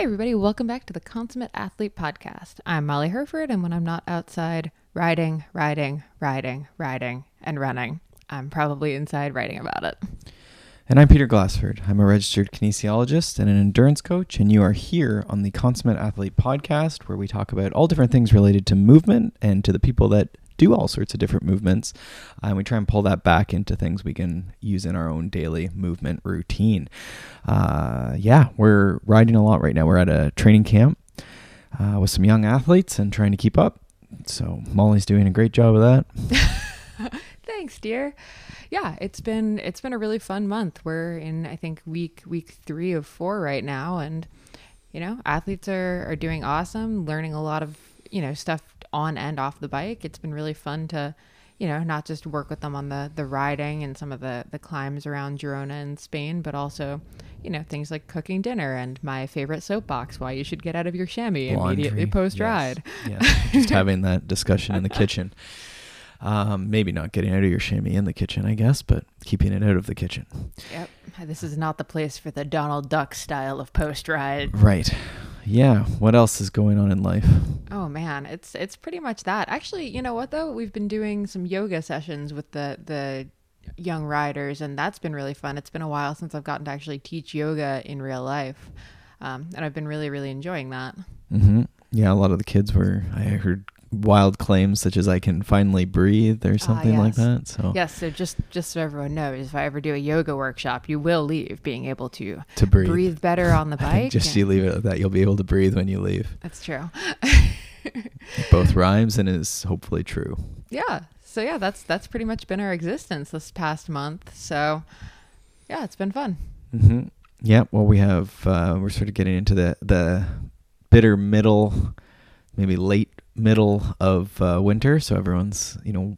Hey, everybody, welcome back to the Consummate Athlete Podcast. I'm Molly Hurford, and when I'm not outside riding, riding, riding, riding, and running, I'm probably inside writing about it. And I'm Peter Glassford. I'm a registered kinesiologist and an endurance coach, and you are here on the Consummate Athlete Podcast, where we talk about all different things related to movement and to the people that do all sorts of different movements. And we try and pull that back into things we can use in our own daily movement routine. Uh, yeah, we're riding a lot right now. We're at a training camp uh, with some young athletes and trying to keep up. So Molly's doing a great job of that. Thanks, dear. Yeah, it's been it's been a really fun month. We're in I think week week 3 of 4 right now and you know, athletes are are doing awesome, learning a lot of, you know, stuff on and off the bike. It's been really fun to, you know, not just work with them on the the riding and some of the the climbs around Girona in Spain, but also, you know, things like cooking dinner and my favorite soapbox why you should get out of your chamois Laundry, immediately post yes, ride. Yes, just having that discussion in the kitchen. Um, maybe not getting out of your chamois in the kitchen, I guess, but keeping it out of the kitchen. Yep. This is not the place for the Donald Duck style of post ride. Right. Yeah. What else is going on in life? Oh man, it's it's pretty much that. Actually, you know what though? We've been doing some yoga sessions with the the young riders, and that's been really fun. It's been a while since I've gotten to actually teach yoga in real life, um, and I've been really really enjoying that. Mm-hmm. Yeah, a lot of the kids were. I heard wild claims such as I can finally breathe or something like Ah, yes. that. So Yes, so just just so everyone knows, if I ever do a yoga workshop, you will leave being able to to breathe. breathe, better on the bike. just and- you leave it at that. You'll be able to breathe when you leave. That's true. Both rhymes and is hopefully true. yeah. So yeah, that's that's pretty much been our existence this past month. So yeah, it's been fun. Mm-hmm. Yeah. Well, we have. Uh, we're sort of getting into the the bitter middle, maybe late middle of uh, winter. So everyone's you know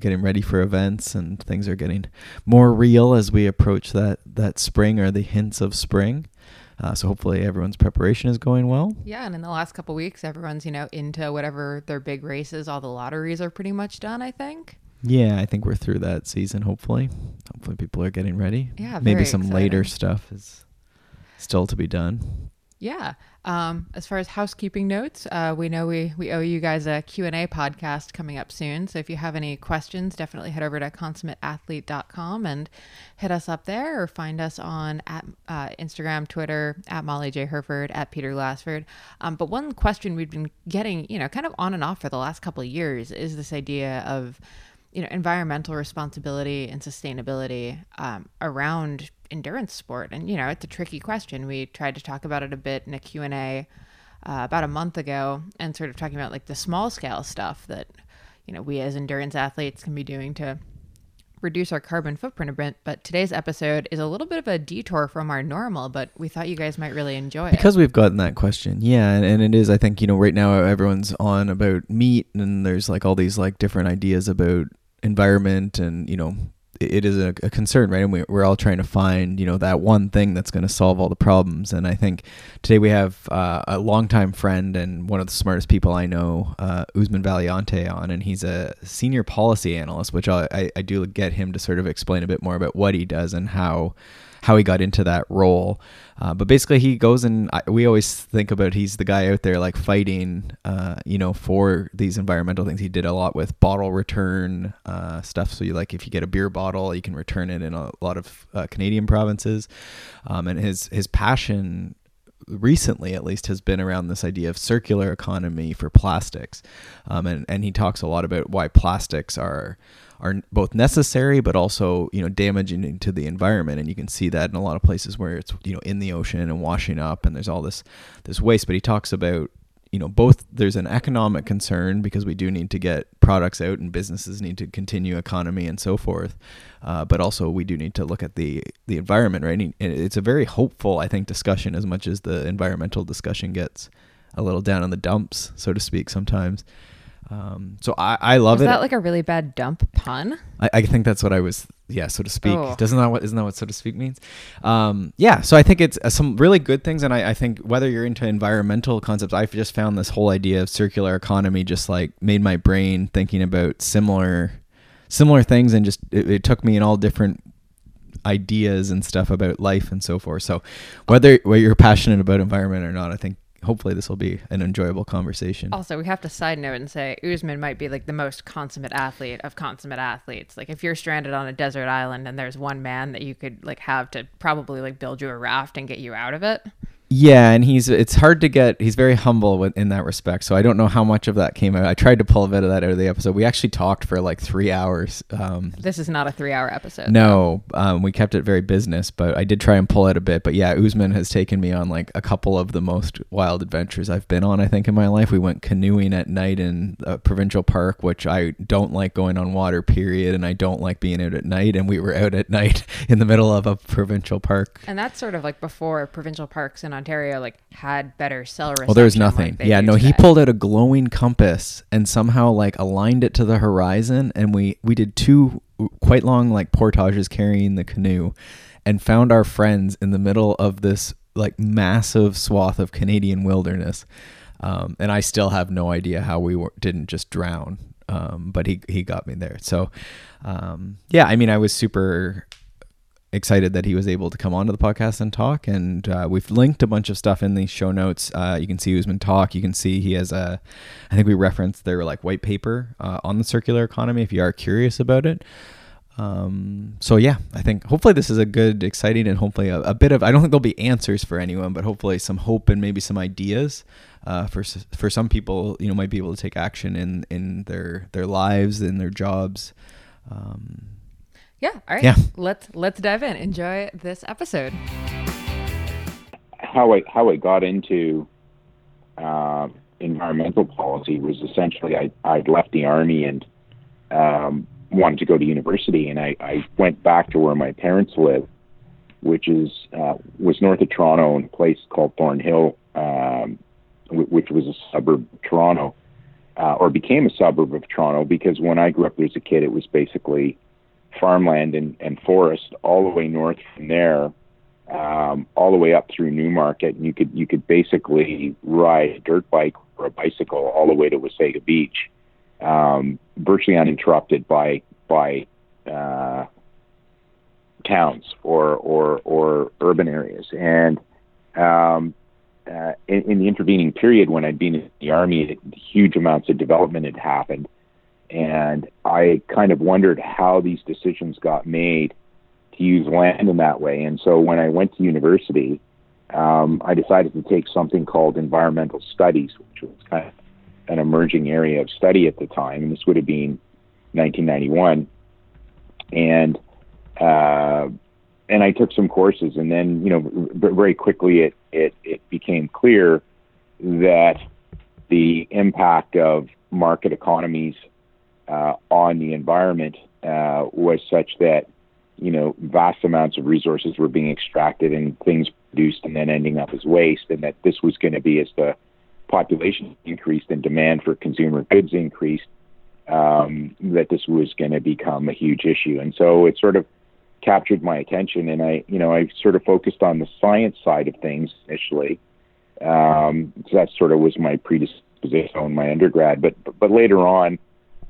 getting ready for events and things are getting more real as we approach that that spring or the hints of spring. Uh, so hopefully everyone's preparation is going well. Yeah, and in the last couple weeks, everyone's you know into whatever their big races. All the lotteries are pretty much done. I think. Yeah, I think we're through that season. Hopefully, hopefully people are getting ready. Yeah, maybe some later stuff is still to be done. Yeah. Um, as far as housekeeping notes, uh, we know we, we owe you guys a Q&A podcast coming up soon. So if you have any questions, definitely head over to consummateathlete.com and hit us up there or find us on at uh, Instagram, Twitter, at Molly J. Hurford, at Peter Glassford. Um, but one question we've been getting, you know, kind of on and off for the last couple of years is this idea of you know environmental responsibility and sustainability um, around endurance sport. And you know it's a tricky question. We tried to talk about it a bit in a q&a uh, about a month ago and sort of talking about like the small scale stuff that you know we as endurance athletes can be doing to reduce our carbon footprint a bit. But today's episode is a little bit of a detour from our normal but we thought you guys might really enjoy it. Because we've gotten that question, yeah, and, and it is. I think you know right now everyone's on about meat, and there's like all these like different ideas about environment, and you know it, is a, a concern, right? And we, we're all trying to find you know that one thing that's going to solve all the problems. And I think today we have uh, a longtime friend and one of the smartest people I know, uh, Usman Valiante, on, and he's a senior policy analyst, which I, I do get him to sort of explain a bit more about what he does and how how he got into that role. Uh, but basically, he goes and I, we always think about he's the guy out there like fighting, uh, you know, for these environmental things. He did a lot with bottle return uh, stuff. So you like if you get a beer bottle, you can return it in a lot of uh, Canadian provinces. Um, and his his passion recently at least has been around this idea of circular economy for plastics um, and, and he talks a lot about why plastics are are both necessary but also you know damaging to the environment. And you can see that in a lot of places where it's you know in the ocean and washing up and there's all this this waste. But he talks about you know both there's an economic concern because we do need to get products out and businesses need to continue economy and so forth. Uh, but also we do need to look at the the environment right? And it's a very hopeful i think discussion as much as the environmental discussion gets a little down in the dumps so to speak sometimes um, so I, I love was it that like a really bad dump pun I, I think that's what I was, yeah, so to speak. Oh. Doesn't that what isn't that what so to speak means? Um, yeah, so I think it's uh, some really good things, and I, I think whether you're into environmental concepts, I've just found this whole idea of circular economy just like made my brain thinking about similar, similar things, and just it, it took me in all different ideas and stuff about life and so forth. So whether whether you're passionate about environment or not, I think hopefully this will be an enjoyable conversation. Also, we have to side note and say Usman might be like the most consummate athlete of consummate athletes. Like if you're stranded on a desert island and there's one man that you could like have to probably like build you a raft and get you out of it. Yeah, and he's it's hard to get. He's very humble in that respect. So I don't know how much of that came out. I tried to pull a bit of that out of the episode. We actually talked for like three hours. Um, this is not a three-hour episode. No, um, we kept it very business, but I did try and pull it a bit. But yeah, Usman has taken me on like a couple of the most wild adventures I've been on. I think in my life, we went canoeing at night in a provincial park, which I don't like going on water. Period, and I don't like being out at night. And we were out at night in the middle of a provincial park. And that's sort of like before provincial parks in Ontario like had better cell reception. Well, there was nothing. Like yeah, no, today. he pulled out a glowing compass and somehow like aligned it to the horizon, and we we did two quite long like portages carrying the canoe, and found our friends in the middle of this like massive swath of Canadian wilderness. Um, and I still have no idea how we were, didn't just drown. Um, but he he got me there. So um, yeah, I mean, I was super excited that he was able to come onto the podcast and talk. And uh, we've linked a bunch of stuff in the show notes. Uh, you can see Usman talk. You can see he has a, I think we referenced their like white paper uh, on the circular economy if you are curious about it. Um, so yeah, I think hopefully this is a good, exciting, and hopefully a, a, bit of. I don't think there'll be answers for anyone, but hopefully some hope and maybe some ideas uh, for for some people. You know, might be able to take action in in their their lives in their jobs. Um, yeah. All right. Yeah. Let's let's dive in. Enjoy this episode. How I how I got into uh, environmental policy was essentially I I'd left the army and um, wanted to go to university, and I, I went back to where my parents live, which is uh, was north of Toronto in a place called Thornhill, um, which was a suburb of Toronto, uh, or became a suburb of Toronto because when I grew up there as a kid, it was basically farmland and, and forest all the way north from there, um, all the way up through Newmarket. And you could you could basically ride a dirt bike or a bicycle all the way to Wasaga Beach, um, virtually uninterrupted by by uh, towns or or or urban areas. And um, uh, in, in the intervening period, when I'd been in the army, huge amounts of development had happened and I kind of wondered how these decisions got made to use land in that way. And so when I went to university, um, I decided to take something called environmental studies, which was kind of an emerging area of study at the time. And this would have been 1991. And uh, and I took some courses, and then you know very quickly it it, it became clear that the impact of market economies uh, on the environment uh, was such that you know vast amounts of resources were being extracted and things produced and then ending up as waste, and that this was going to be as the population increased and demand for consumer goods increased, um, that this was going to become a huge issue, and so it sort of captured my attention, and I you know I sort of focused on the science side of things initially. Um, so that sort of was my predisposition in my undergrad, but but later on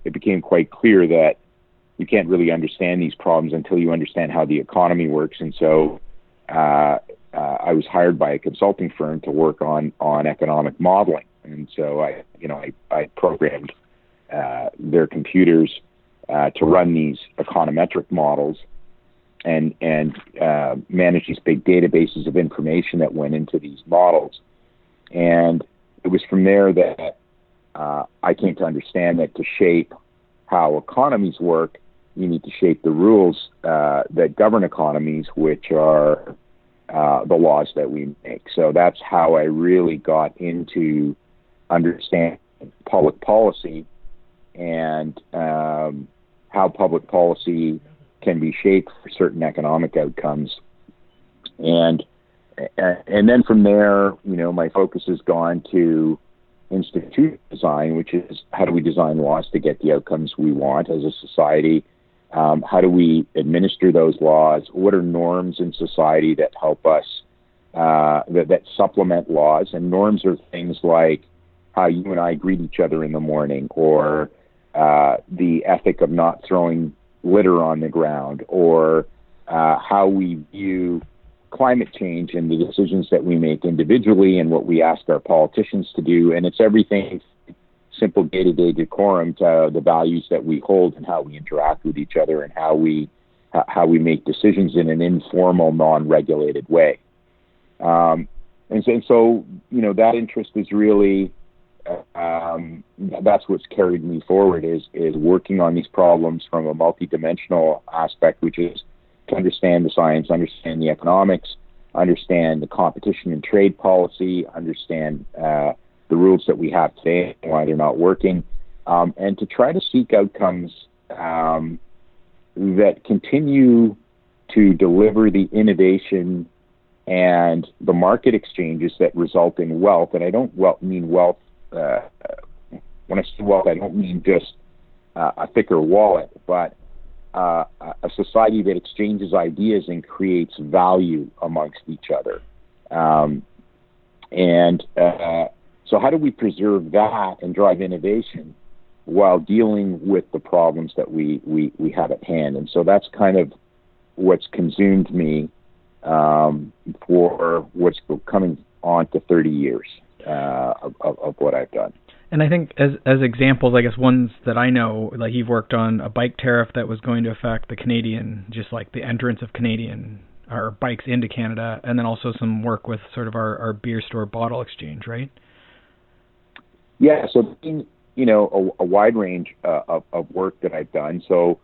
it became quite clear that you can't really understand these problems until you understand how the economy works. And so uh, uh, I was hired by a consulting firm to work on on economic modeling. And so I, you know, I, I programmed uh, their computers uh, to run these econometric models and and uh, manage these big databases of information that went into these models. And it was from there that uh, I came to understand that to shape how economies work, you need to shape the rules uh, that govern economies, which are uh, the laws that we make. So that's how I really got into understanding public policy and um, how public policy can be shaped for certain economic outcomes. And and then from there, you know, my focus has gone to institute design, which is how do we design laws to get the outcomes we want as a society? Um, how do we administer those laws? What are norms in society that help us, uh, that, that supplement laws? And norms are things like how you and I greet each other in the morning, or uh, the ethic of not throwing litter on the ground, or uh, how we view climate change and the decisions that we make individually and what we ask our politicians to do. And it's everything simple day to day decorum to the values that we hold and how we interact with each other and how we how we make decisions in an informal, non regulated way. Um, and, so, and so, you know, that interest is really um, that's what's carried me forward is is working on these problems from a multidimensional aspect, which is to understand the science, understand the economics, understand the competition and trade policy, understand uh, the rules that we have today and why they're not working, um, and to try to seek outcomes um, that continue to deliver the innovation and the market exchanges that result in wealth. And I don't well, mean wealth. Uh, when I say wealth, I don't mean just uh, a thicker wallet, but uh, a society that exchanges ideas and creates value amongst each other. Um, and uh, so, how do we preserve that and drive innovation while dealing with the problems that we, we, we have at hand? And so, that's kind of what's consumed me um, for what's coming on to 30 years uh, of, of, of what I've done. And I think as as examples, I guess ones that I know, like you've worked on a bike tariff that was going to affect the Canadian, just like the entrance of Canadian our bikes into Canada, and then also some work with sort of our, our beer store bottle exchange, right? Yeah, so you know a, a wide range uh, of, of work that I've done. So,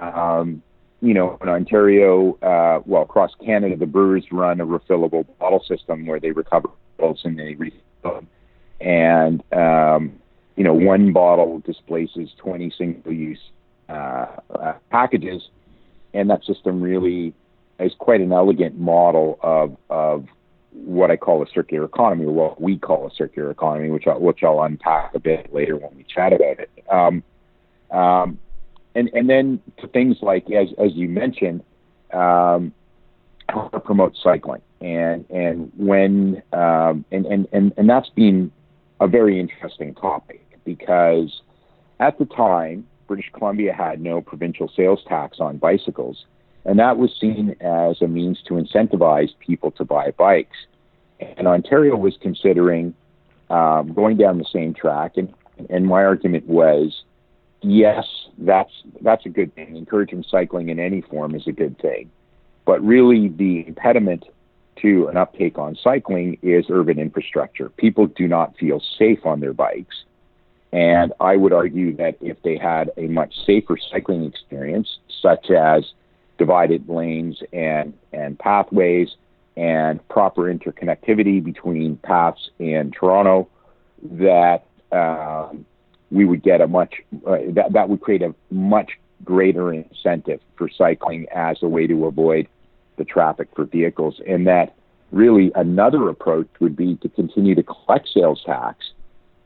um, you know, in Ontario, uh, well, across Canada, the brewers run a refillable bottle system where they recover bottles and they refill them and um, you know one bottle displaces 20 single-use uh, uh, packages, and that system really is quite an elegant model of of what I call a circular economy, or what we call a circular economy, which I'll, which I'll unpack a bit later when we chat about it. Um, um, and and then to things like as as you mentioned, um, how to promote cycling, and and when um, and and and and that's been a very interesting topic because at the time, British Columbia had no provincial sales tax on bicycles, and that was seen as a means to incentivize people to buy bikes. And Ontario was considering um, going down the same track, and, and my argument was, yes, that's that's a good thing. Encouraging cycling in any form is a good thing, but really the impediment to an uptake on cycling is urban infrastructure. People do not feel safe on their bikes. And I would argue that if they had a much safer cycling experience, such as divided lanes and, and pathways and proper interconnectivity between paths in Toronto, that um, we would get a much, uh, that, that would create a much greater incentive for cycling as a way to avoid the traffic for vehicles, and that really another approach would be to continue to collect sales tax,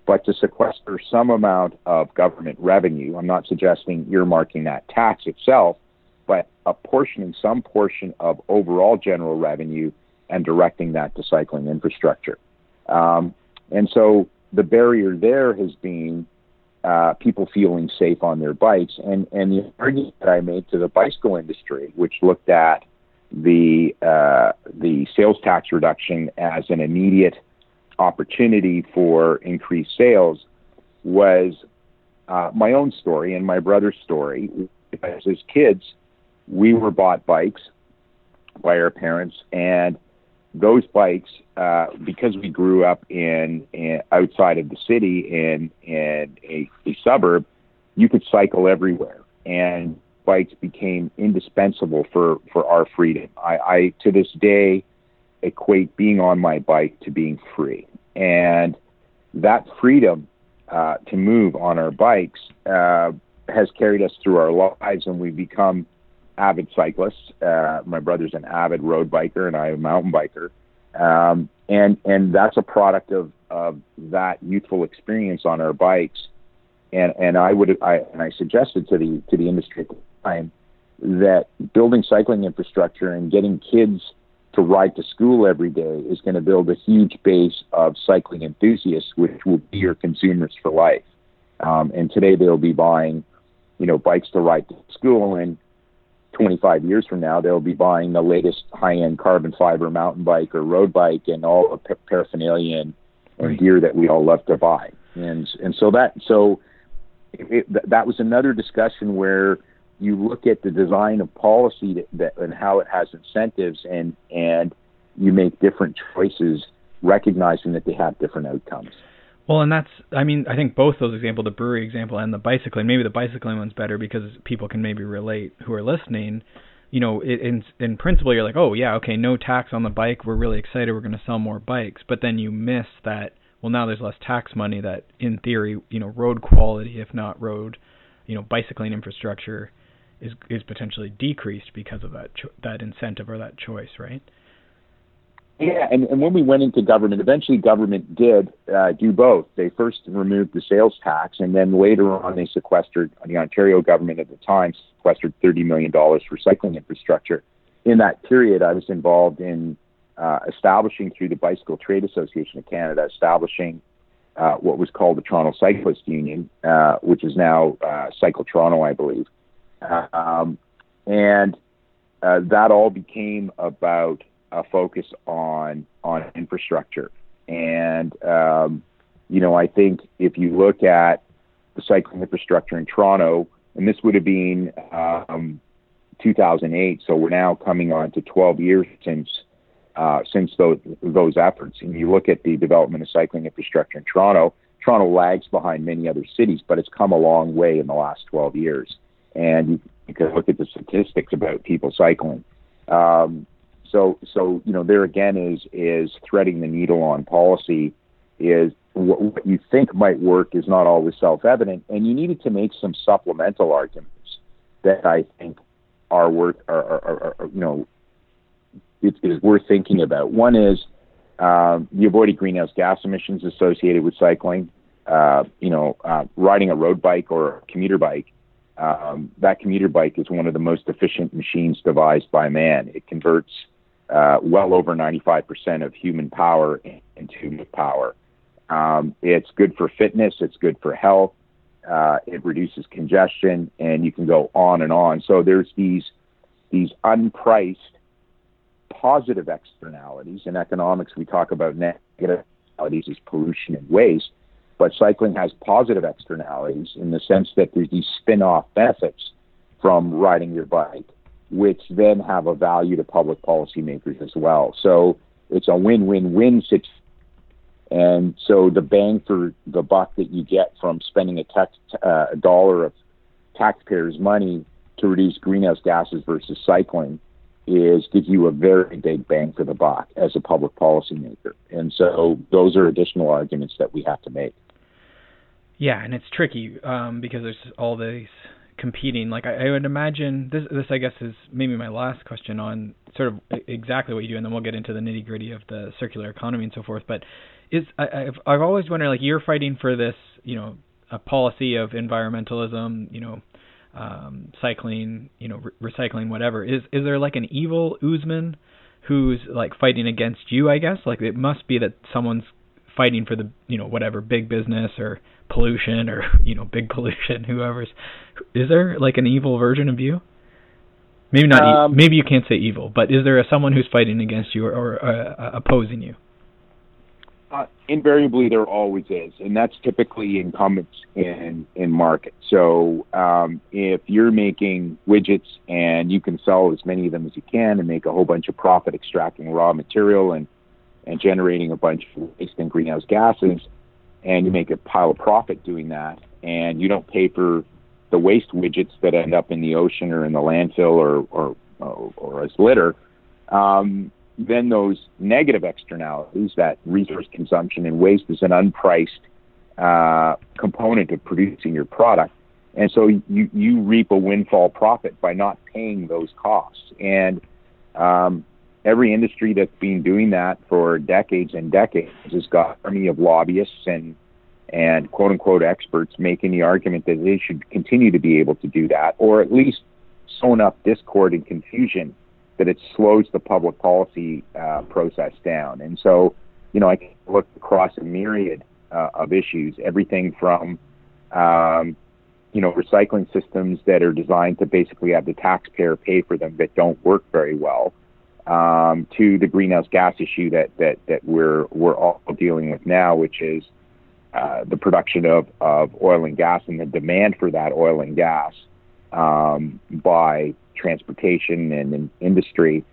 but to sequester some amount of government revenue. I'm not suggesting earmarking that tax itself, but apportioning some portion of overall general revenue and directing that to cycling infrastructure. Um, and so the barrier there has been uh, people feeling safe on their bikes. And, and the argument that I made to the bicycle industry, which looked at the uh, the sales tax reduction as an immediate opportunity for increased sales was uh, my own story and my brother's story. As kids, we were bought bikes by our parents, and those bikes, uh, because we grew up in, in, outside of the city in in a, a suburb, you could cycle everywhere, and bikes became indispensable for, for our freedom. I, I, to this day, equate being on my bike to being free. And that freedom uh, to move on our bikes uh, has carried us through our lives, and we've become avid cyclists. Uh, my brother's an avid road biker, and I'm a mountain biker. Um, and and that's a product of, of that youthful experience on our bikes. And and I would I and I suggested to the to the industry time that building cycling infrastructure and getting kids to ride to school every day is going to build a huge base of cycling enthusiasts, which will be your consumers for life. Um, and today they'll be buying, you know, bikes to ride to school. And 25 years from now, they'll be buying the latest high-end carbon fiber mountain bike or road bike and all the paraphernalia and, and gear that we all love to buy. And and so that so it, that was another discussion where you look at the design of policy that, that, and how it has incentives and and you make different choices recognizing that they have different outcomes. Well, and that's, I mean, I think both those examples, the brewery example and the bicycling, maybe the bicycling one's better because people can maybe relate who are listening. You know, in in principle, you're like, oh yeah, okay, no tax on the bike. We're really excited. We're going to sell more bikes, but then you miss that. Well, now there's less tax money. That in theory, you know, road quality, if not road, you know, bicycling infrastructure, is is potentially decreased because of that cho- that incentive or that choice, right? Yeah, and, and when we went into government, eventually government did uh, do both. They first removed the sales tax, and then later on they sequestered, the Ontario government at the time sequestered $30 million for cycling infrastructure. In that period, I was involved in uh, establishing, through the Bicycle Trade Association of Canada, establishing uh, what was called the Toronto Cyclist Union, uh, which is now uh, Cycle Toronto, I believe. Um, and uh, that all became about a focus on on infrastructure. And um, you know, I think if you look at the cycling infrastructure in Toronto, and this would have been um, 2008, so we're now coming on to 12 years since uh, since those those efforts. And you look at the development of cycling infrastructure in Toronto. Toronto lags behind many other cities, but it's come a long way in the last 12 years. And you, you can look at the statistics about people cycling. Um, so, so you know, there again is is threading the needle on policy. Is what, what you think might work is not always self-evident, and you needed to make some supplemental arguments that I think are worth, are, are, are, you know, it is worth thinking about. One is um, the avoided greenhouse gas emissions associated with cycling. Uh, you know, uh, riding a road bike or a commuter bike. Um, that commuter bike is one of the most efficient machines devised by man. It converts uh, well over 95% of human power into power. Um, it's good for fitness, it's good for health, uh, it reduces congestion, and you can go on and on. So there's these these unpriced positive externalities in economics. We talk about negative externalities as pollution and waste, but cycling has positive externalities in the sense that there's these spin-off benefits from riding your bike which then have a value to public policymakers as well. So it's a win-win-win situation. And so the bang for the buck that you get from spending a, tax, uh, a dollar of taxpayers' money to reduce greenhouse gases versus cycling is gives you a very big bang for the buck as a public policymaker. And so those are additional arguments that we have to make. Yeah, and it's tricky um, because there's all these competing like I, I would imagine this this I guess is maybe my last question on sort of exactly what you do and then we'll get into the nitty gritty of the circular economy and so forth but is I, I've I've always wondered like you're fighting for this you know a policy of environmentalism you know um, cycling you know re- recycling whatever. Is is there like an evil Usman who's like fighting against you I guess? Like it must be that someone's fighting for the you know whatever big business or pollution or you know big pollution whoever's is there like an evil version of you? Maybe not um, e- maybe you can't say evil but is there a, someone who's fighting against you or, or uh, opposing you? Uh, invariably there always is and that's typically incumbents in in market. So um, if you're making widgets and you can sell as many of them as you can and make a whole bunch of profit extracting raw material and and generating a bunch of waste and greenhouse gases and you make a pile of profit doing that, and you don't pay for the waste widgets that end up in the ocean or in the landfill or or or, or as litter, um, then those negative externalities, that resource consumption and waste, is an unpriced uh, component of producing your product, and so you you reap a windfall profit by not paying those costs. And um, every industry that's been doing that for decades and decades has got army of lobbyists and and quote unquote experts making the argument that they should continue to be able to do that, or at least sow enough discord and confusion that it slows the public policy uh, process down. And so, you know, I can look across a myriad uh, of issues, everything from um, you know, recycling systems that are designed to basically have the taxpayer pay for them that don't work very well, um, to the greenhouse gas issue that that that we're we're all dealing with now, which is uh, the production of, of oil and gas and the demand for that oil and gas um, by transportation and in industry,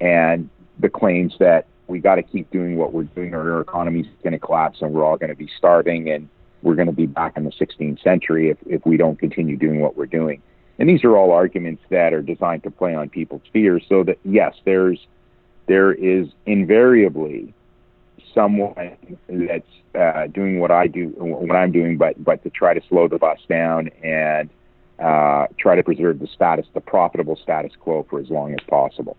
and the claims that we got to keep doing what we're doing or our economy is going to collapse and we're all going to be starving and we're going to be back in the 16th century if, if we don't continue doing what we're doing. And these are all arguments that are designed to play on people's fears so that yes, there's there is invariably someone that's uh, doing what I do, what I'm doing, but but to try to slow the bus down and uh, try to preserve the status, the profitable status quo, for as long as possible.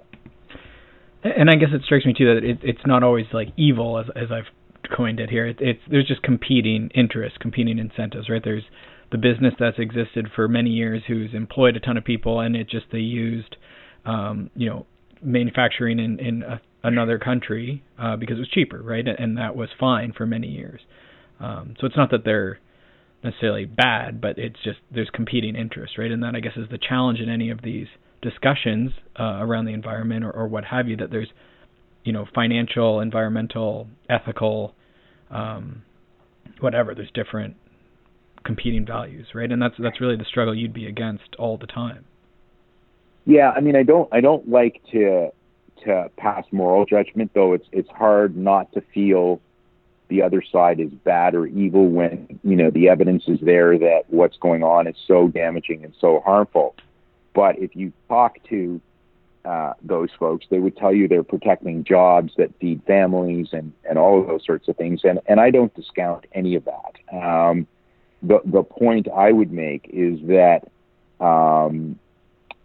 And I guess it strikes me too that it, it's not always like evil, as as I've coined it here. It, it's there's just competing interests, competing incentives, right? There's the business that's existed for many years, who's employed a ton of people, and it just they used, um, you know, manufacturing in in a another country uh, because it was cheaper, right? And that was fine for many years. Um, so it's not that they're necessarily bad, but it's just there's competing interests, right? And that I guess is the challenge in any of these discussions uh, around the environment or, or what have you. That there's you know financial, environmental, ethical, um, whatever. There's different competing values, right? And that's that's really the struggle you'd be against all the time. Yeah, I mean, I don't I don't like to to pass moral judgment, though it's it's hard not to feel the other side is bad or evil when you know the evidence is there that what's going on is so damaging and so harmful. But if you talk to uh, those folks, they would tell you they're protecting jobs that feed families and, and all of those sorts of things. And, and I don't discount any of that. Um, the, the point I would make is that um,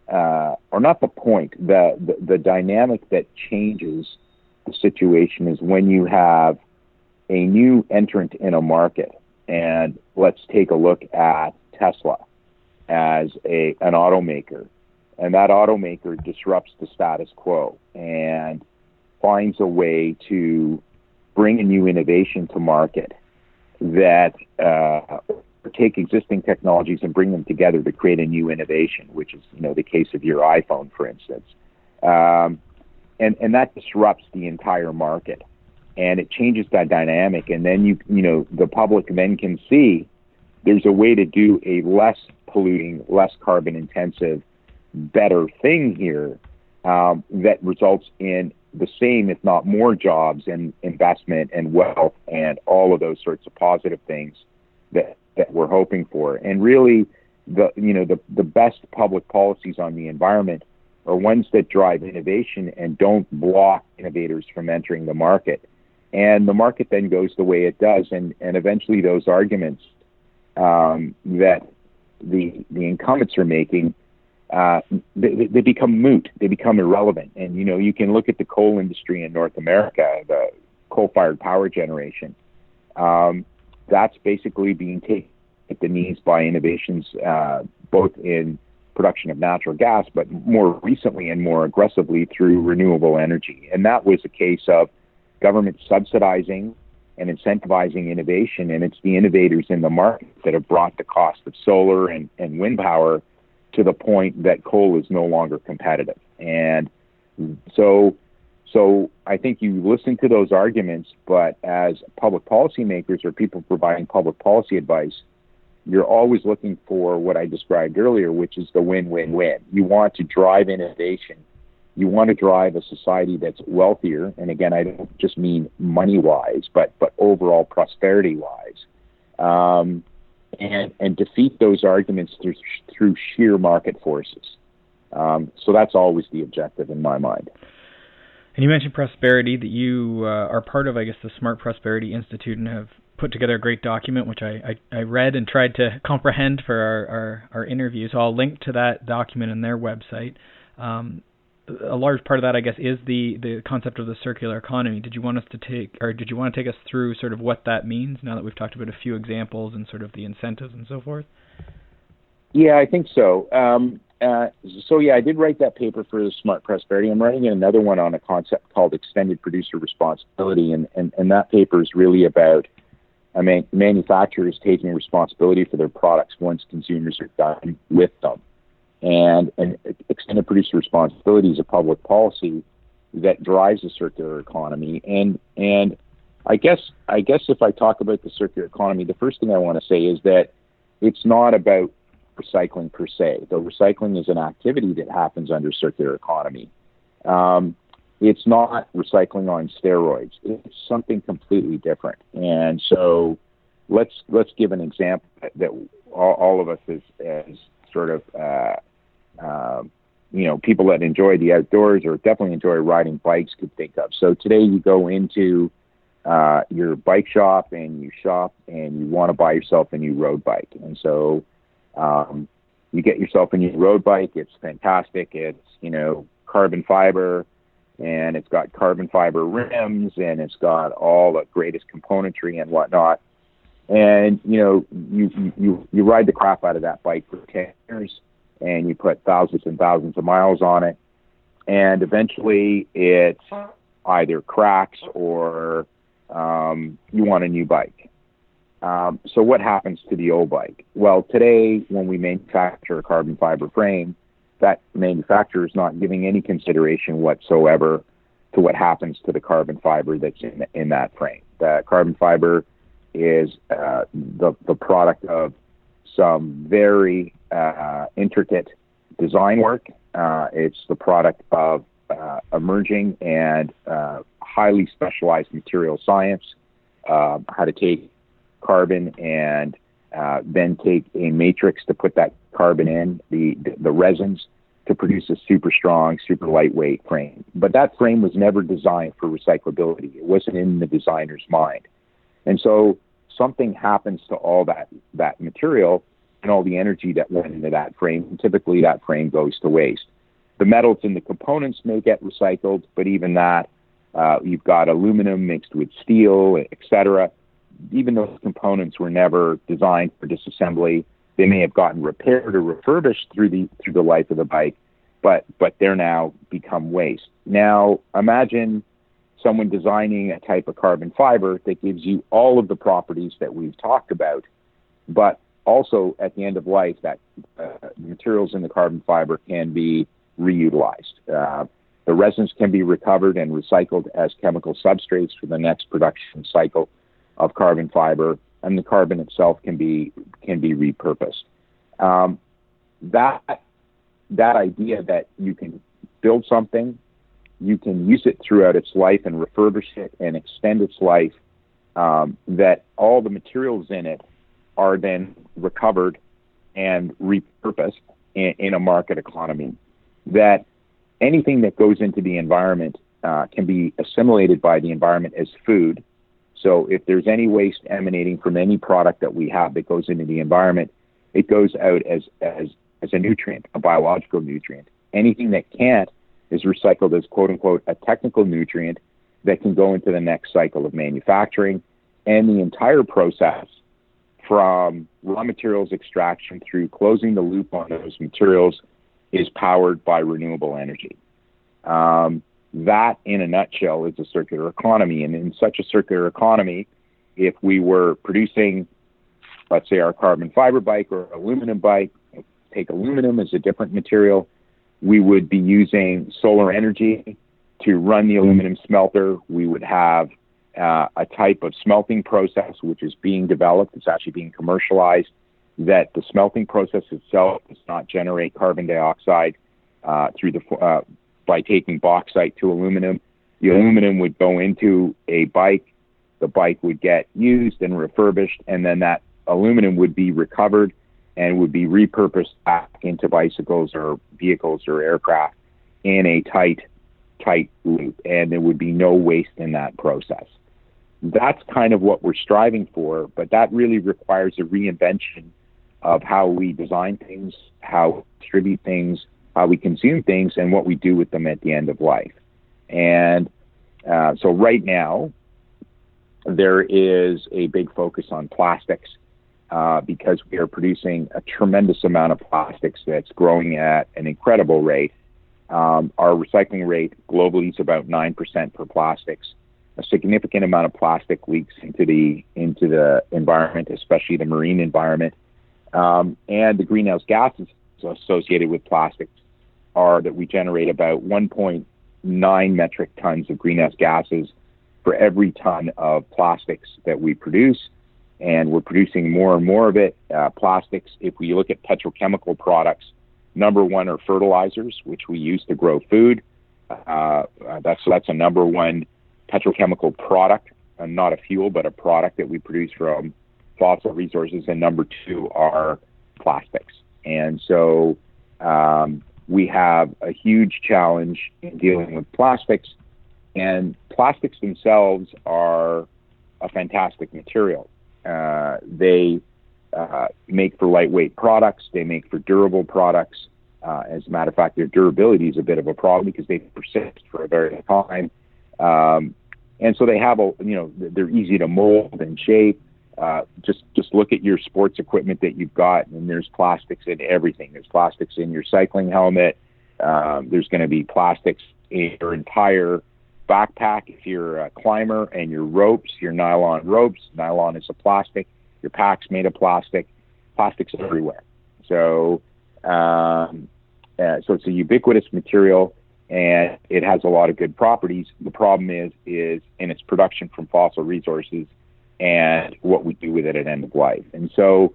uh, or not the point, the, the, the dynamic that changes the situation is when you have a new entrant in a market. And let's take a look at Tesla as a an automaker. And that automaker disrupts the status quo and finds a way to bring a new innovation to market that uh, take existing technologies and bring them together to create a new innovation, which is you know the case of your iPhone, for instance, um, and and that disrupts the entire market, and it changes that dynamic, and then you you know the public then can see there's a way to do a less polluting, less carbon intensive, better thing here um, that results in the same, if not more, jobs and investment and wealth and all of those sorts of positive things that that we're hoping for. And really, the you know the the best public policies on the environment are ones that drive innovation and don't block innovators from entering the market. And the market then goes the way it does, and and eventually those arguments um, that the the incumbents are making. Uh, they, they become moot. They become irrelevant. And you know, you can look at the coal industry in North America, the coal-fired power generation. Um, that's basically being taken at the knees by innovations uh, both in production of natural gas, but more recently and more aggressively through renewable energy. And that was a case of government subsidizing and incentivizing innovation. And it's the innovators in the market that have brought the cost of solar and, and wind power to the point that coal is no longer competitive. And so so I think you listen to those arguments, but as public policymakers or people providing public policy advice, you're always looking for what I described earlier, which is the win-win-win. You want to drive innovation. You want to drive a society that's wealthier, and again, I don't just mean money-wise, but but overall prosperity-wise, um, and and defeat those arguments through through sheer market forces. Um, so that's always the objective in my mind. And you mentioned prosperity that you uh, are part of, I guess, the Smart Prosperity Institute and have put together a great document, which I, I, I read and tried to comprehend for our, our, our interview. So I'll link to that document in their website. Um, a large part of that, I guess, is the, the concept of the circular economy. Did you want us to take, or did you want to take us through sort of what that means now that we've talked about a few examples and sort of the incentives and so forth? Yeah, I think so. Um, uh, so yeah, I did write that paper for the Smart Prosperity. I'm writing another one on a concept called extended producer responsibility, and and, and that paper is really about I mean, manufacturers taking responsibility for their products once consumers are done with them. And an extended producer responsibility is a public policy that drives the circular economy. And and I guess I guess if I talk about the circular economy, the first thing I want to say is that it's not about recycling per se. Though recycling is an activity that happens under circular economy. Um, it's not recycling on steroids. It's something completely different. And so let's let's give an example that all, all of us as, as sort of uh, uh, you know people that enjoy the outdoors or definitely enjoy riding bikes could think of. So today you go into uh, your bike shop and you shop and you want to buy yourself a new road bike. And so um, you get yourself a new road bike. It's fantastic. It's you know carbon fiber and it's got carbon fiber rims and it's got all the greatest componentry and whatnot. And you know, you you you ride the crap out of that bike for ten years, and you put thousands and thousands of miles on it, and eventually it either cracks or um, you want a new bike. Um, so what happens to the old bike? Well, today when we manufacture a carbon fiber frame, that manufacturer is not giving any consideration whatsoever to what happens to the carbon fiber that's in, in that frame. The carbon fiber is uh, the, the product of some very uh, intricate design work. Uh, it's the product of uh, emerging and uh, highly specialized material science, um, how to take carbon and uh, then take a matrix to put that carbon in, the, the resins, to produce a super strong, super lightweight frame. But that frame was never designed for recyclability. It wasn't in the designer's mind. And so something happens to all that, that material and all the energy that went into that frame. typically that frame goes to waste. The metals in the components may get recycled, but even that, uh, you've got aluminum mixed with steel, etc. Even those components were never designed for disassembly they may have gotten repaired or refurbished through the through the life of the bike, but but they're now become waste. Now imagine someone designing a type of carbon fiber that gives you all of the properties that we've talked about, but also at the end of life that uh, materials in the carbon fiber can be reutilized. Uh, the resins can be recovered and recycled as chemical substrates for the next production cycle of carbon fiber and the carbon itself can be can be repurposed. Um, that that idea that you can build something, you can use it throughout its life and refurbish it and extend its life. Um, that all the materials in it are then recovered and repurposed in, in a market economy. That anything that goes into the environment uh, can be assimilated by the environment as food so if there's any waste emanating from any product that we have that goes into the environment, it goes out as as as a nutrient, a biological nutrient. Anything that can't is recycled as quote unquote a technical nutrient that can go into the next cycle of manufacturing and the entire process from raw materials extraction through closing the loop on those materials is powered by renewable energy. Um, that, in a nutshell, is a circular economy. And in such a circular economy, if we were producing, let's say, our carbon fiber bike or aluminum bike, take aluminum as a different material, we would be using solar energy to run the aluminum smelter. We would have uh, a type of smelting process which is being developed, it's actually being commercialized, that the smelting process itself does not generate carbon dioxide uh, through the uh, by taking bauxite to aluminum. The aluminum would go into a bike, the bike would get used and refurbished, and then that aluminum would be recovered and would be repurposed back into bicycles or vehicles or aircraft in a tight, tight loop, and there would be no waste in that process. That's kind of what we're striving for, but that really requires a reinvention of how we design things, how we distribute things, how we consume things and what we do with them at the end of life. And uh, so right now, there is a big focus on plastics uh, because we are producing a tremendous amount of plastics that's growing at an incredible rate. Um, our recycling rate globally is about 9% for plastics. a significant amount of plastic leaks into the into the environment, especially the marine environment, um, and the greenhouse gases associated with plastics are that we generate about 1.9 metric tons of greenhouse gases for every ton of plastics that we produce. And we're producing more and more of it. Uh, plastics, if we look at petrochemical products, number one are fertilizers, which we use to grow food. Uh, uh, that's that's a number one petrochemical product, not a fuel, but a product that we produce from fossil resources. And number two are plastics. And so um, we have a huge challenge in dealing with plastics. And plastics themselves are a fantastic material. Uh, they uh, make for lightweight products, they make for durable products. Uh, as a matter of fact, their durability is a bit of a problem because they persist for a very long time. Um, and so they have a, you know, they're easy to mold and shape. Uh, just just look at your sports equipment that you've got, and there's plastics in everything. There's plastics in your cycling helmet. Um, there's going to be plastics in your entire backpack if you're a climber, and your ropes, your nylon ropes. Nylon is a plastic. Your pack's made of plastic. Plastics everywhere. So, um, uh, so it's a ubiquitous material, and it has a lot of good properties. The problem is, is in its production from fossil resources and what we do with it at end of life. And so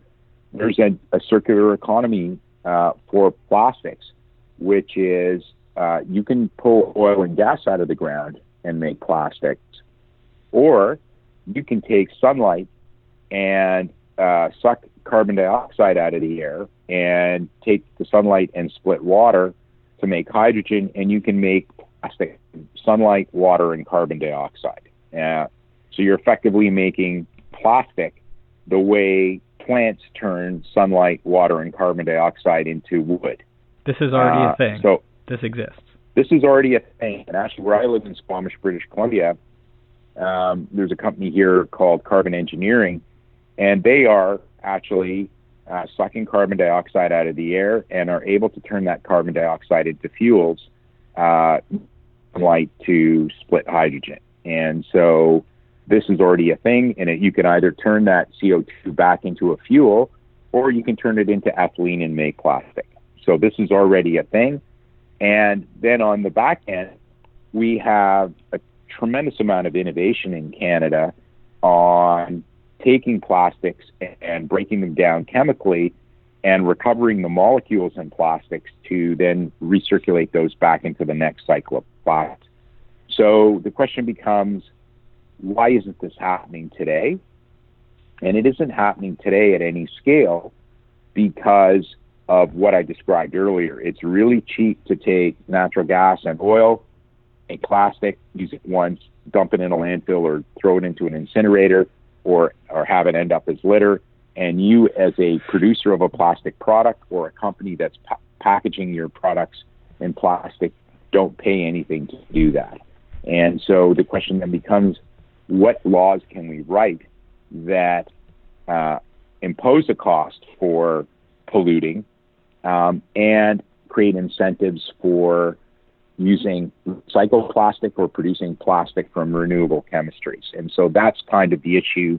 there's a, a circular economy uh, for plastics, which is uh, you can pull oil and gas out of the ground and make plastics, or you can take sunlight and uh, suck carbon dioxide out of the air and take the sunlight and split water to make hydrogen, and you can make plastic sunlight, water, and carbon dioxide. Uh, so you're effectively making plastic the way plants turn sunlight, water, and carbon dioxide into wood. This is already uh, a thing. So this exists. This is already a thing. And actually, where I live in Squamish, British Columbia, um, there's a company here called Carbon Engineering, and they are actually uh, sucking carbon dioxide out of the air and are able to turn that carbon dioxide into fuels, uh, light to split hydrogen. And so this is already a thing, and it, you can either turn that CO2 back into a fuel or you can turn it into ethylene and make plastic. So this is already a thing. And then on the back end, we have a tremendous amount of innovation in Canada on taking plastics and breaking them down chemically and recovering the molecules in plastics to then recirculate those back into the next cycle of plastics. So the question becomes why isn't this happening today? And it isn't happening today at any scale because of what I described earlier. It's really cheap to take natural gas and oil, make plastic, use it once, dump it in a landfill or throw it into an incinerator or, or have it end up as litter. And you, as a producer of a plastic product or a company that's pa- packaging your products in plastic, don't pay anything to do that. And so the question then becomes what laws can we write that uh, impose a cost for polluting um, and create incentives for using recycled plastic or producing plastic from renewable chemistries. And so that's kind of the issue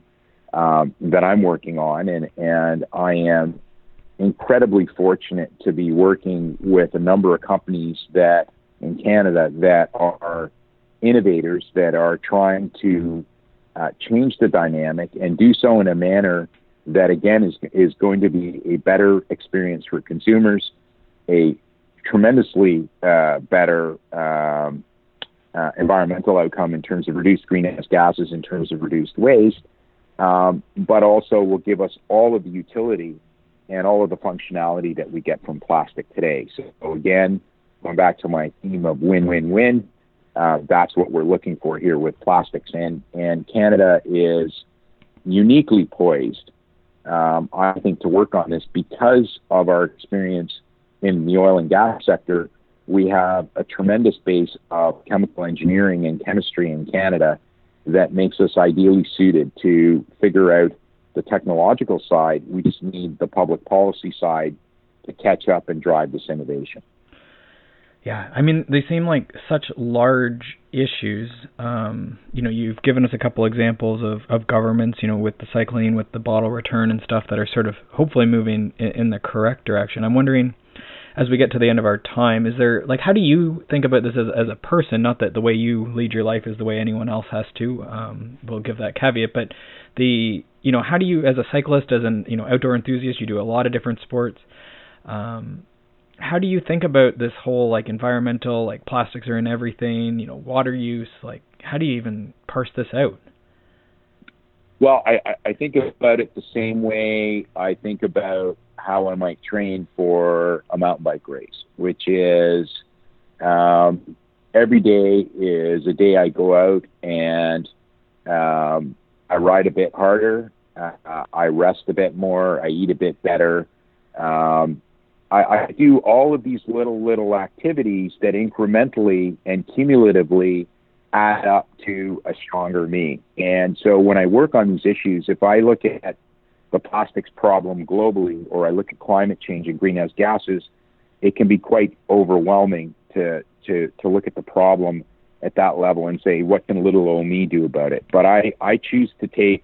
um, that I'm working on, and and I am incredibly fortunate to be working with a number of companies that in Canada that are innovators that are trying to uh, change the dynamic and do so in a manner that again is is going to be a better experience for consumers, a tremendously uh, better um, uh, environmental outcome in terms of reduced greenhouse gases, in terms of reduced waste, um, but also will give us all of the utility and all of the functionality that we get from plastic today. So again, going back to my theme of win-win-win, uh, that's what we're looking for here with plastics. And, and Canada is uniquely poised, um, I think, to work on this because of our experience in the oil and gas sector. We have a tremendous base of chemical engineering and chemistry in Canada that makes us ideally suited to figure out the technological side. We just need the public policy side to catch up and drive this innovation. Yeah, I mean they seem like such large issues, um, you know, you've given us a couple examples of, of governments, you know, with the cycling, with the bottle return and stuff that are sort of hopefully moving in, in the correct direction. I'm wondering, as we get to the end of our time, is there like how do you think about this as as a person? Not that the way you lead your life is the way anyone else has to. Um, we'll give that caveat, but the you know how do you as a cyclist, as an you know outdoor enthusiast, you do a lot of different sports. Um, how do you think about this whole like environmental like plastics are in everything you know water use like how do you even parse this out? Well i i think about it the same way i think about how i might train for a mountain bike race which is um, every day is a day i go out and um, i ride a bit harder uh, i rest a bit more i eat a bit better um, I, I do all of these little, little activities that incrementally and cumulatively add up to a stronger me. And so when I work on these issues, if I look at the plastics problem globally or I look at climate change and greenhouse gases, it can be quite overwhelming to, to, to look at the problem at that level and say, what can little old me do about it? But I, I choose to take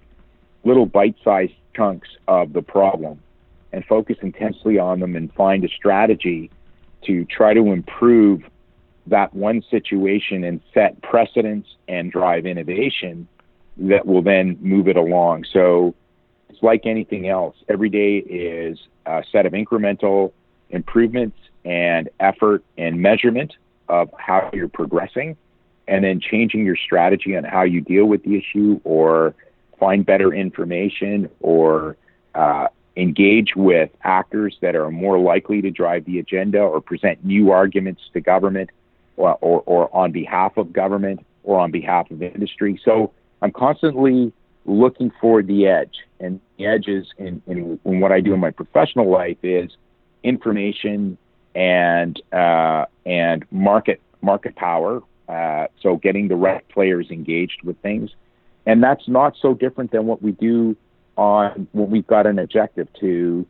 little bite sized chunks of the problem and focus intensely on them and find a strategy to try to improve that one situation and set precedents and drive innovation that will then move it along. So it's like anything else. Every day is a set of incremental improvements and effort and measurement of how you're progressing, and then changing your strategy on how you deal with the issue or find better information or uh, engage with actors that are more likely to drive the agenda or present new arguments to government or, or, or on behalf of government or on behalf of industry. So I'm constantly looking for the edge. And the edge is in, in, in what I do in my professional life is information and uh, and market market power. Uh, so getting the right players engaged with things, and that's not so different than what we do on when we've got an objective to,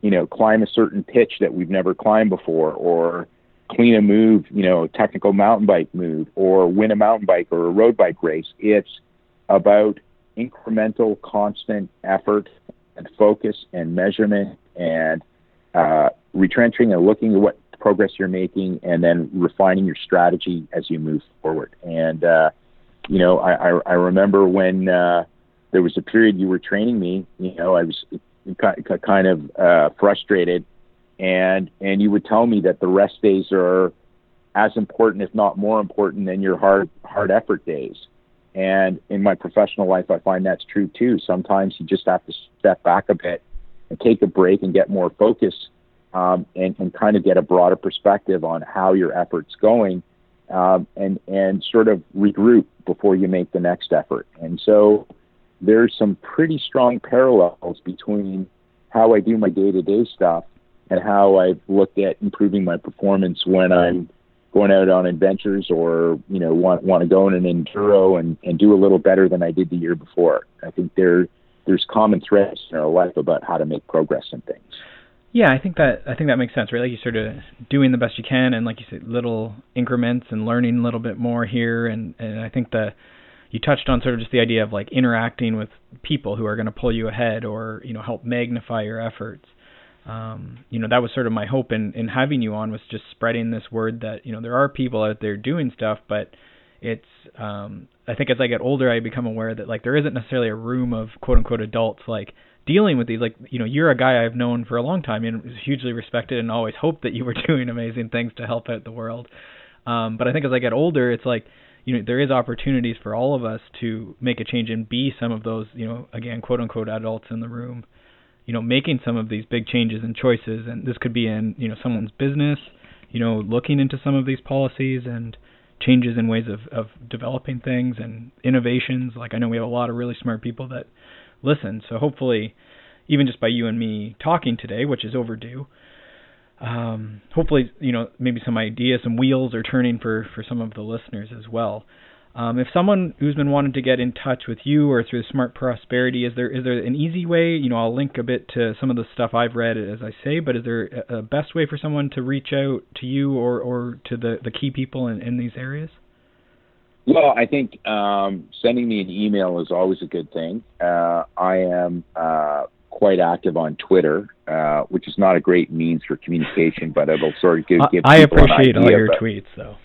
you know, climb a certain pitch that we've never climbed before, or clean a move, you know, technical mountain bike move, or win a mountain bike or a road bike race. It's about incremental, constant effort and focus and measurement and uh, retrenching and looking at what progress you're making and then refining your strategy as you move forward. And, uh, you know, I, I, I remember when, uh, there was a period you were training me. You know, I was kind of uh, frustrated, and and you would tell me that the rest days are as important, if not more important, than your hard hard effort days. And in my professional life, I find that's true too. Sometimes you just have to step back a bit and take a break and get more focus um, and, and kind of get a broader perspective on how your effort's going um, and, and sort of regroup before you make the next effort. And so there's some pretty strong parallels between how I do my day to day stuff and how I've looked at improving my performance when I'm going out on adventures or, you know, want want to go in an enduro and, and do a little better than I did the year before. I think there there's common threads in our life about how to make progress in things. Yeah, I think that I think that makes sense, right? Like you sort of doing the best you can and like you said, little increments and learning a little bit more here and, and I think the you touched on sort of just the idea of like interacting with people who are going to pull you ahead or you know help magnify your efforts. Um, you know that was sort of my hope in in having you on was just spreading this word that you know there are people out there doing stuff, but it's um, I think as I get older I become aware that like there isn't necessarily a room of quote unquote adults like dealing with these like you know you're a guy I've known for a long time and was hugely respected and always hoped that you were doing amazing things to help out the world. Um, but I think as I get older it's like you know there is opportunities for all of us to make a change and be some of those you know again quote unquote adults in the room. You know making some of these big changes and choices and this could be in you know someone's business you know looking into some of these policies and changes in ways of of developing things and innovations. Like I know we have a lot of really smart people that listen. So hopefully even just by you and me talking today which is overdue um, hopefully, you know, maybe some ideas, some wheels are turning for for some of the listeners as well. Um, if someone who's been wanting to get in touch with you or through Smart Prosperity, is there is there an easy way? You know, I'll link a bit to some of the stuff I've read as I say, but is there a, best way for someone to reach out to you or or to the the key people in, in these areas? Well, I think um, sending me an email is always a good thing. Uh, I am uh, quite active on Twitter, uh, which is not a great means for communication, but it'll sort of give. give I appreciate all your tweets, though.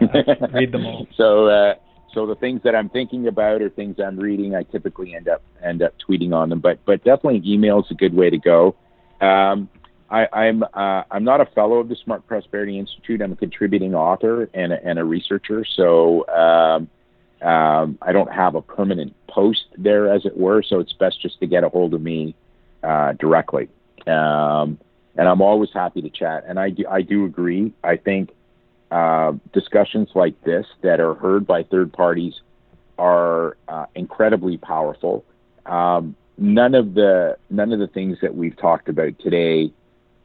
So. read them all. So, uh, so the things that I'm thinking about or things I'm reading, I typically end up end up tweeting on them. But but definitely email is a good way to go. Um, I, am I'm, uh, I'm not a fellow of the Smart Prosperity Institute. I'm a contributing author and a, and a researcher. So um, um, I don't have a permanent post there, as it were. So it's best just to get a hold of me uh, directly. Um, and I'm always happy to chat. And I do I do agree. I think uh, discussions like this that are heard by third parties are uh, incredibly powerful. Um, none of the none of the things that we've talked about today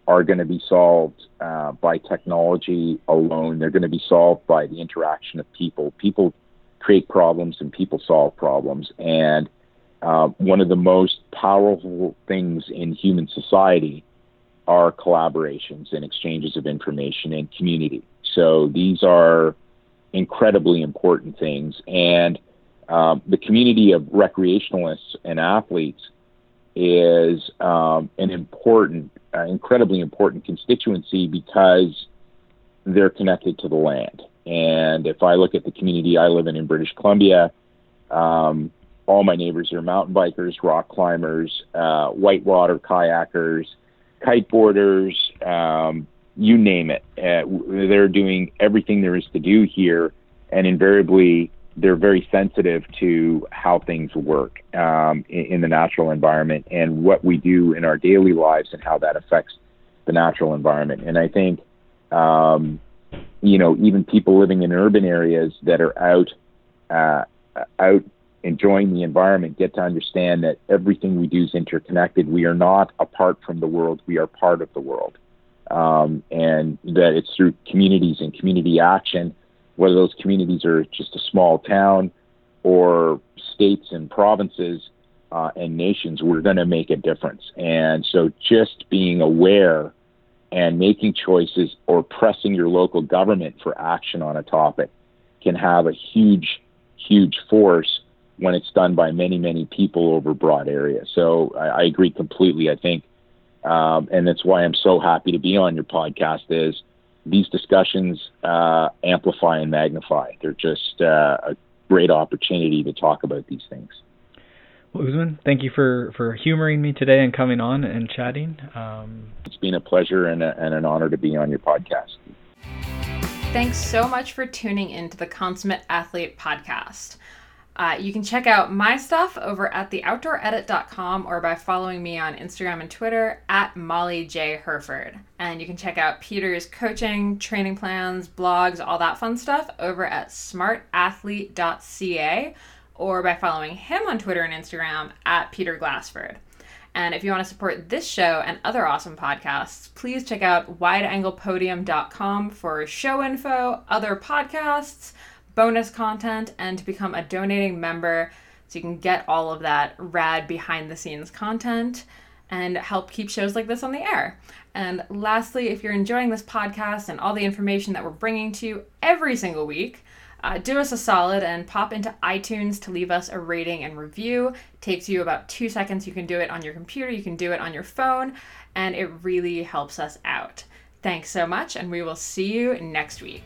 are going to be solved uh, by technology alone. They're going to be solved by the interaction of people. People create problems and people solve problems. And uh, one of the most powerful things in human society are collaborations and exchanges of information and community. So these are incredibly important things. And um, the community of recreationalists and athletes is um, an important uh, incredibly important constituency because they're connected to the land. And if I look at the community I live in in British Columbia, um, all my neighbors are mountain bikers, rock climbers, uh, whitewater kayakers, kiteboarders, um, you name it. Uh, they're doing everything there is to do here, and invariably they're very sensitive to how things work um, in, in, the natural environment and what we do in our daily lives and how that affects the natural environment. And I think, um, you know, even people living in urban areas that are out, uh, out enjoying the environment get to understand that everything we do is interconnected. We are not apart from the world. We are part of the world. Um, and that it's through communities and community action whether those communities are just a small town or states and provinces uh, and nations, we're going to make a difference. And so just being aware and making choices or pressing your local government for action on a topic can have a huge, huge force when it's done by many, many people over broad areas. So I, I agree completely. I think, um, and that's why I'm so happy to be on your podcast is these discussions uh, amplify and magnify. They're just uh, a great opportunity to talk about these things. Well, Usman, thank you for, for humoring me today and coming on and chatting. Um, it's been a pleasure and, a, and an honor to be on your podcast. Thanks so much for tuning into the Consummate Athlete podcast. Uh, you can check out my stuff over at theoutdooredit.com or by following me on Instagram and Twitter at Molly J. Hurford. And you can check out Peter's coaching, training plans, blogs, all that fun stuff over at smartathlete.ca or by following him on Twitter and Instagram at Peter Glassford. And if you want to support this show and other awesome podcasts, please check out wideanglepodium.com for show info, other podcasts, bonus content and to become a donating member so you can get all of that rad behind the scenes content and help keep shows like this on the air. And lastly, if you're enjoying this podcast and all the information that we're bringing to you every single week, uh, do us a solid and pop into iTunes to leave us a rating and review. It takes you about two seconds. You can do it on your computer, you can do it on your phone, and it really helps us out. Thanks so much, and we will see you next week.